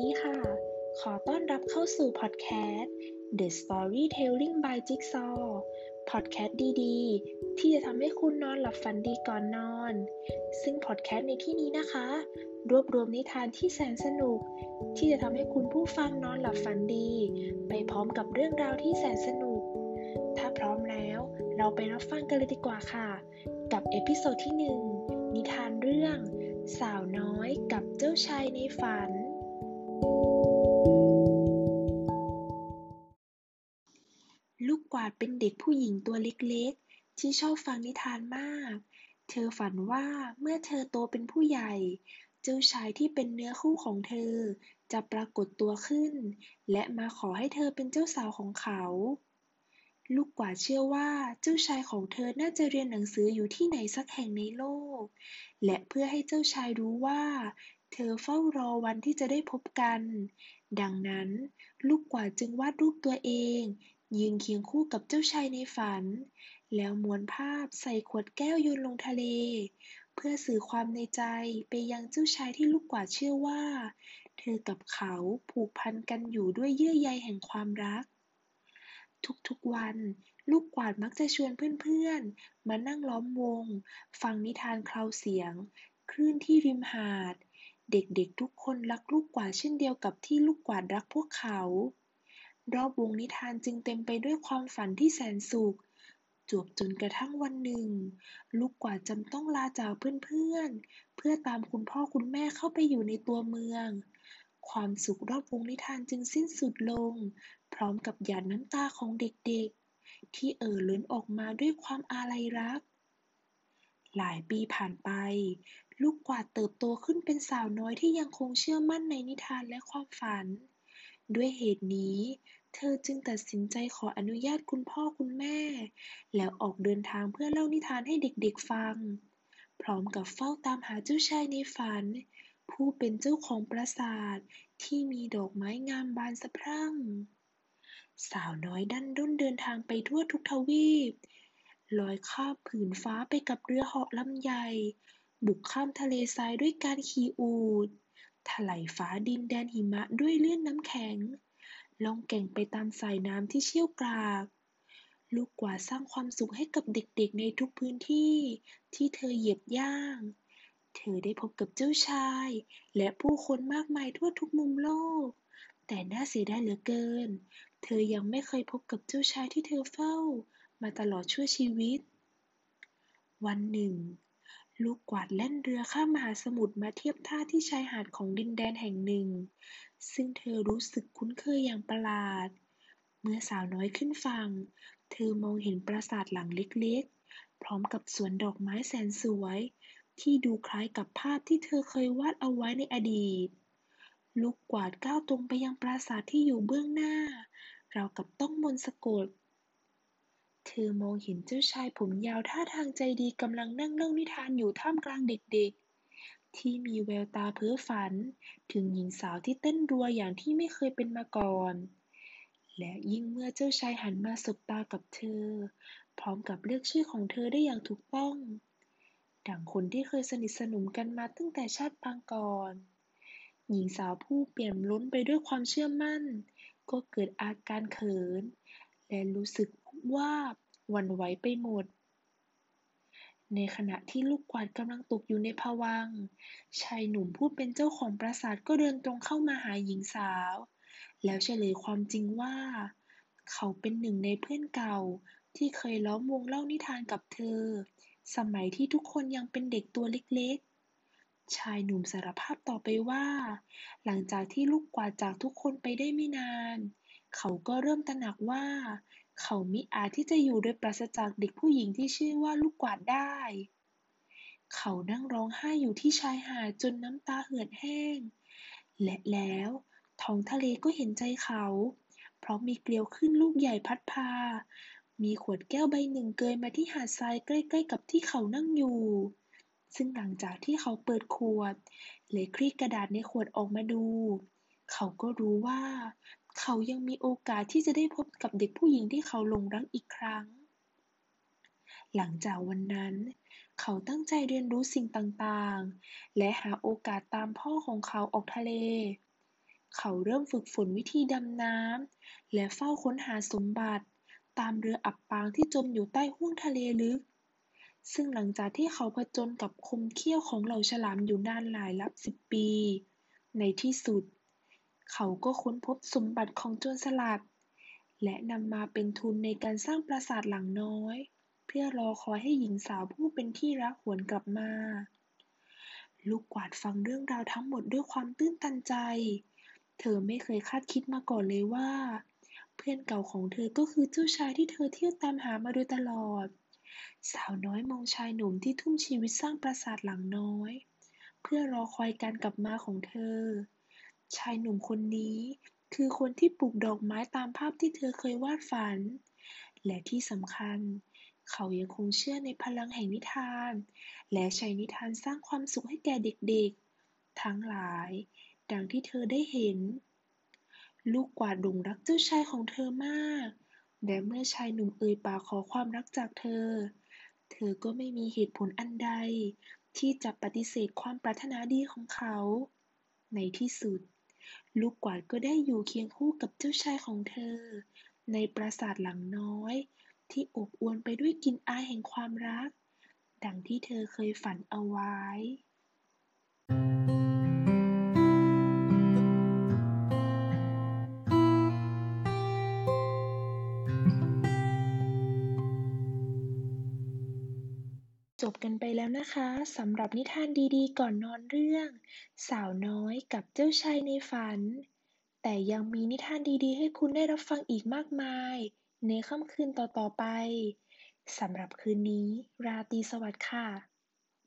ดีค่ะ ขอต้อนรับเข้าสู่พอดแคสต์ The Storytelling by Jigsaw พอดแคสต์ดีๆ ที่จะทำให้คุณนอนหลับฝันดีก่อนนอน ซึ่งพอดแคสต์ในที่นี้นะคะ รวบรวมนิทานที่แสนสนุก ที่จะทำให้คุณผู้ฟังนอนหลับฝันดี ไปพร้อมกับเรื่องราวที่แสนสนุก ถ้าพร้อมแล้ว เราไปรับฟังกันเลยดีกว่าค่ะ กับ episode ที่ 1 นิทานเรื่อง สาวน้อยกับเจ้าชายในฝัน ลูกกวาดเป็นเด็กผู้หญิงตัวเล็กๆ ที่ชอบฟังนิทานมาก เธอฝันว่าเมื่อเธอโตเป็นผู้ใหญ่ เจ้าชายที่เป็นเนื้อคู่ของเธอจะปรากฏตัวขึ้น และมาขอให้เธอเป็นเจ้าสาวของเขา ลูกกวาดเชื่อว่าเจ้าชายของเธอน่าจะเรียนหนังสืออยู่ที่ไหนสักแห่งในโลก และเพื่อให้เจ้าชายรู้ว่า เธอเฝ้ารอวันที่จะได้พบกัน ดังนั้น ลูกกวาดจึงวาดรูปตัวเอง ยืนเคียงคู่กับเจ้าชายในฝัน แล้วม้วนภาพใส่ขวดแก้วโยนลงทะเล เพื่อสื่อความในใจไปยังเจ้าชายที่ลูกกวาดเชื่อว่า เธอกับเขาผูกพันกันอยู่ด้วยเยื่อใยแห่งความรัก ทุกๆวันลูกกวาดมักจะชวนเพื่อนๆ มานั่งล้อมวง ฟังนิทานคลาเสียง คลื่นที่ริมหาด เด็กๆทุกคนรักลูกกวาดเช่นเดียวกับที่ลูกกวาดรักพวกเขา รอบวงนิทานจึงเต็มไปด้วยความฝันที่แสนสุข จวบจนกระทั่งวันหนึ่ง ลูกกวาดจำต้องลาจากเพื่อนๆ เพื่อตามคุณพ่อคุณแม่เข้าไปอยู่ในตัวเมือง ความสุขรอบวงนิทานจึงสิ้นสุดลง พร้อมกับหยาดน้ำตาของเด็กๆ ที่เอ่อล้นออกมาด้วยความอาลัยรัก หลายปีผ่านไป ลูกกวาดเติบโตขึ้นเป็นสาวน้อยที่ยังคงเชื่อมั่นในนิทานและความฝัน ด้วยเหตุนี้ เธอจึงตัดสินใจขออนุญาตคุณพ่อคุณแม่ แล้วออกเดินทางเพื่อเล่านิทานให้เด็กๆฟัง พร้อมกับเฝ้าตามหาเจ้าชายในฝัน ผู้เป็นเจ้าของปราสาทที่มีดอกไม้งามบานสะพรั่ง สาวน้อยดันด้นเดินทางไปทั่วทุกทวีป ลอยข้ามผืนฟ้าไปกับเรือเหาะลำใหญ่ บุกข้ามทะเลทรายด้วยการขี่อูฐ ถลายฟ้าดินแดนหิมะด้วยเลื่อนน้ำแข็ง ล่องแก่งไปตามสายน้ำที่เชี่ยวกราก ลูกกวาดสร้างความสุขให้กับเด็กๆในทุกพื้นที่ที่เธอเหยียบย่าง เธอได้พบกับเจ้าชาย และผู้คนมากมายทั่วทุกมุมโลก แต่น่าเสียดายเหลือเกิน เธอยังไม่เคยพบกับเจ้าชายที่เธอเฝ้า มาตลอดชั่วชีวิต วันหนึ่ง ลูกกวาดแล่นเรือข้ามมหาสมุทรมาเทียบท่าที่ชายหาดของดินแดนแห่งหนึ่ง ซึ่งเธอรู้สึกคุ้นเคยอย่างประหลาด เมื่อสาวน้อยขึ้นฝั่ง เธอมองเห็นปราสาทหลังเล็กๆ พร้อมกับสวนดอกไม้แสนสวย ที่ดูคล้ายกับภาพที่เธอเคยวาดเอาไว้ในอดีต ลูกกวาดก้าวตรงไปยังปราสาทที่อยู่เบื้องหน้า เรากับต้องมนต์สะกด เธอมองเห็นเจ้าชายผมยาวท่าทางใจดีกำลังนั่งเล่านิทานอยู่ท่ามกลางเด็กๆ ที่มีแววตาเพ้อฝัน ถึงหญิงสาวที่เต้นรัวอย่างที่ไม่เคยเป็นมาก่อน และยิ่งเมื่อเจ้าชายหันมาสบตากับเธอ พร้อมกับเรียกชื่อของเธอได้อย่างถูกต้อง ดังคนที่เคยสนิทสนมกันมาตั้งแต่ชาติปางก่อน หญิงสาวผู้เปี่ยมล้นไปด้วยความเชื่อมั่น ก็เกิดอาการเขิน และรู้สึก ว่าหวั่นไหวไปหมด ในขณะที่ลูกกวาดกำลังตกอยู่ในภวังค์ ชายหนุ่มผู้เป็นเจ้าของปราสาทก็เดินตรงเข้ามาหาหญิงสาว แล้วเฉลยความจริงว่า เขาเป็นหนึ่งในเพื่อนเก่าที่เคยล้อมวงเล่านิทานกับเธอ สมัยที่ทุกคนยังเป็นเด็กตัวเล็กๆ ชายหนุ่มสารภาพต่อไปว่า หลังจากที่ลูกกวาดจากทุกคนไปได้ไม่นาน เขาก็เริ่มตระหนักว่า เขามิอาจที่จะอยู่โดยปราศจากเด็กผู้หญิงที่ชื่อว่าลูกกวาดได้ เขานั่งร้องไห้อยู่ที่ชายหาดจนน้ำตาเหือดแห้ง และแล้วท้องทะเลก็เห็นใจเขา เพราะมีเกลียวขึ้นลูกใหญ่พัดพา มีขวดแก้วใบหนึ่งเกยมาที่หาดทรายใกล้ๆกับที่เขานั่งอยู่ ซึ่งหลังจากที่เขาเปิดขวดและคลี่กระดาษในขวดออกมาดู เขาก็รู้ว่า เขายังมีโอกาสที่จะได้พบกับเด็กผู้หญิงที่เขาหลงรักอีกครั้ง หลังจากวันนั้น เขาตั้งใจเรียนรู้สิ่งต่างๆ และหาโอกาสตามพ่อของเขาออกทะเล เขาเริ่มฝึกฝนวิธีดำน้ำและเฝ้าค้นหาสมบัติ ตามเรืออับปางที่จมอยู่ใต้ห้วงทะเลลึก ซึ่งหลังจากที่เขาผจญกับคมเขี้ยวของเหล่าฉลามอยู่นานหลายลับสิบปี ในที่สุดเเขาก็ค้นพบสมบัติของโจรสลัด และนำมาเป็นทุนในการสร้างปราสาทหลังน้อย เพื่อรอคอยให้หญิงสาวผู้เป็นที่รักหวนกลับมา ลูกกวาดฟังเรื่องราวทั้งหมดด้วยความตื้นตันใจ เธอไม่เคยคาดคิดมาก่อนเลยว่า เพื่อนเก่าของเธอก็คือเจ้าชายที่เธอเที่ยวตามหามาโดยตลอด สาวน้อยมองชายหนุ่มที่ทุ่มชีวิตสร้างปราสาทหลังน้อย เพื่อรอคอยการกลับมาของเธอ ชายหนุ่มคนนี้คือคนที่ปลูกดอกไม้ตามภาพที่เธอเคยวาดฝัน และที่สำคัญ เขายังคงเชื่อในพลังแห่งนิทาน และใช้นิทานสร้างความสุขให้แก่เด็กๆ ทั้งหลาย ดังที่เธอได้เห็น ลูกกวาดหลงรักเจ้าชายของเธอมาก และเมื่อชายหนุ่มเอ่ยปากขอความรักจากเธอ เธอก็ไม่มีเหตุผลอันใด ที่จะปฏิเสธความปรารถนาดีของเขา ในที่สุด ลูกกวาดก็ได้อยู่เคียงคู่กับเจ้าชายของเธอ ในปราสาทหลังน้อย ที่อบอวลไปด้วยกลิ่นอายแห่งความรัก ดังที่เธอเคยฝันเอาไว้ บกันไปแล้วนะคะสำหรับนิทานดีๆ ก่อนนอนเรื่อง สาวน้อยกับเจ้าชายในฝัน แต่ยังมีนิทานดีๆ ให้คุณได้รับฟังอีกมากมาย ในค่ำคืนต่อๆไปสำหรับคืนนี้ ราตรีสวัสดิ์ค่ะ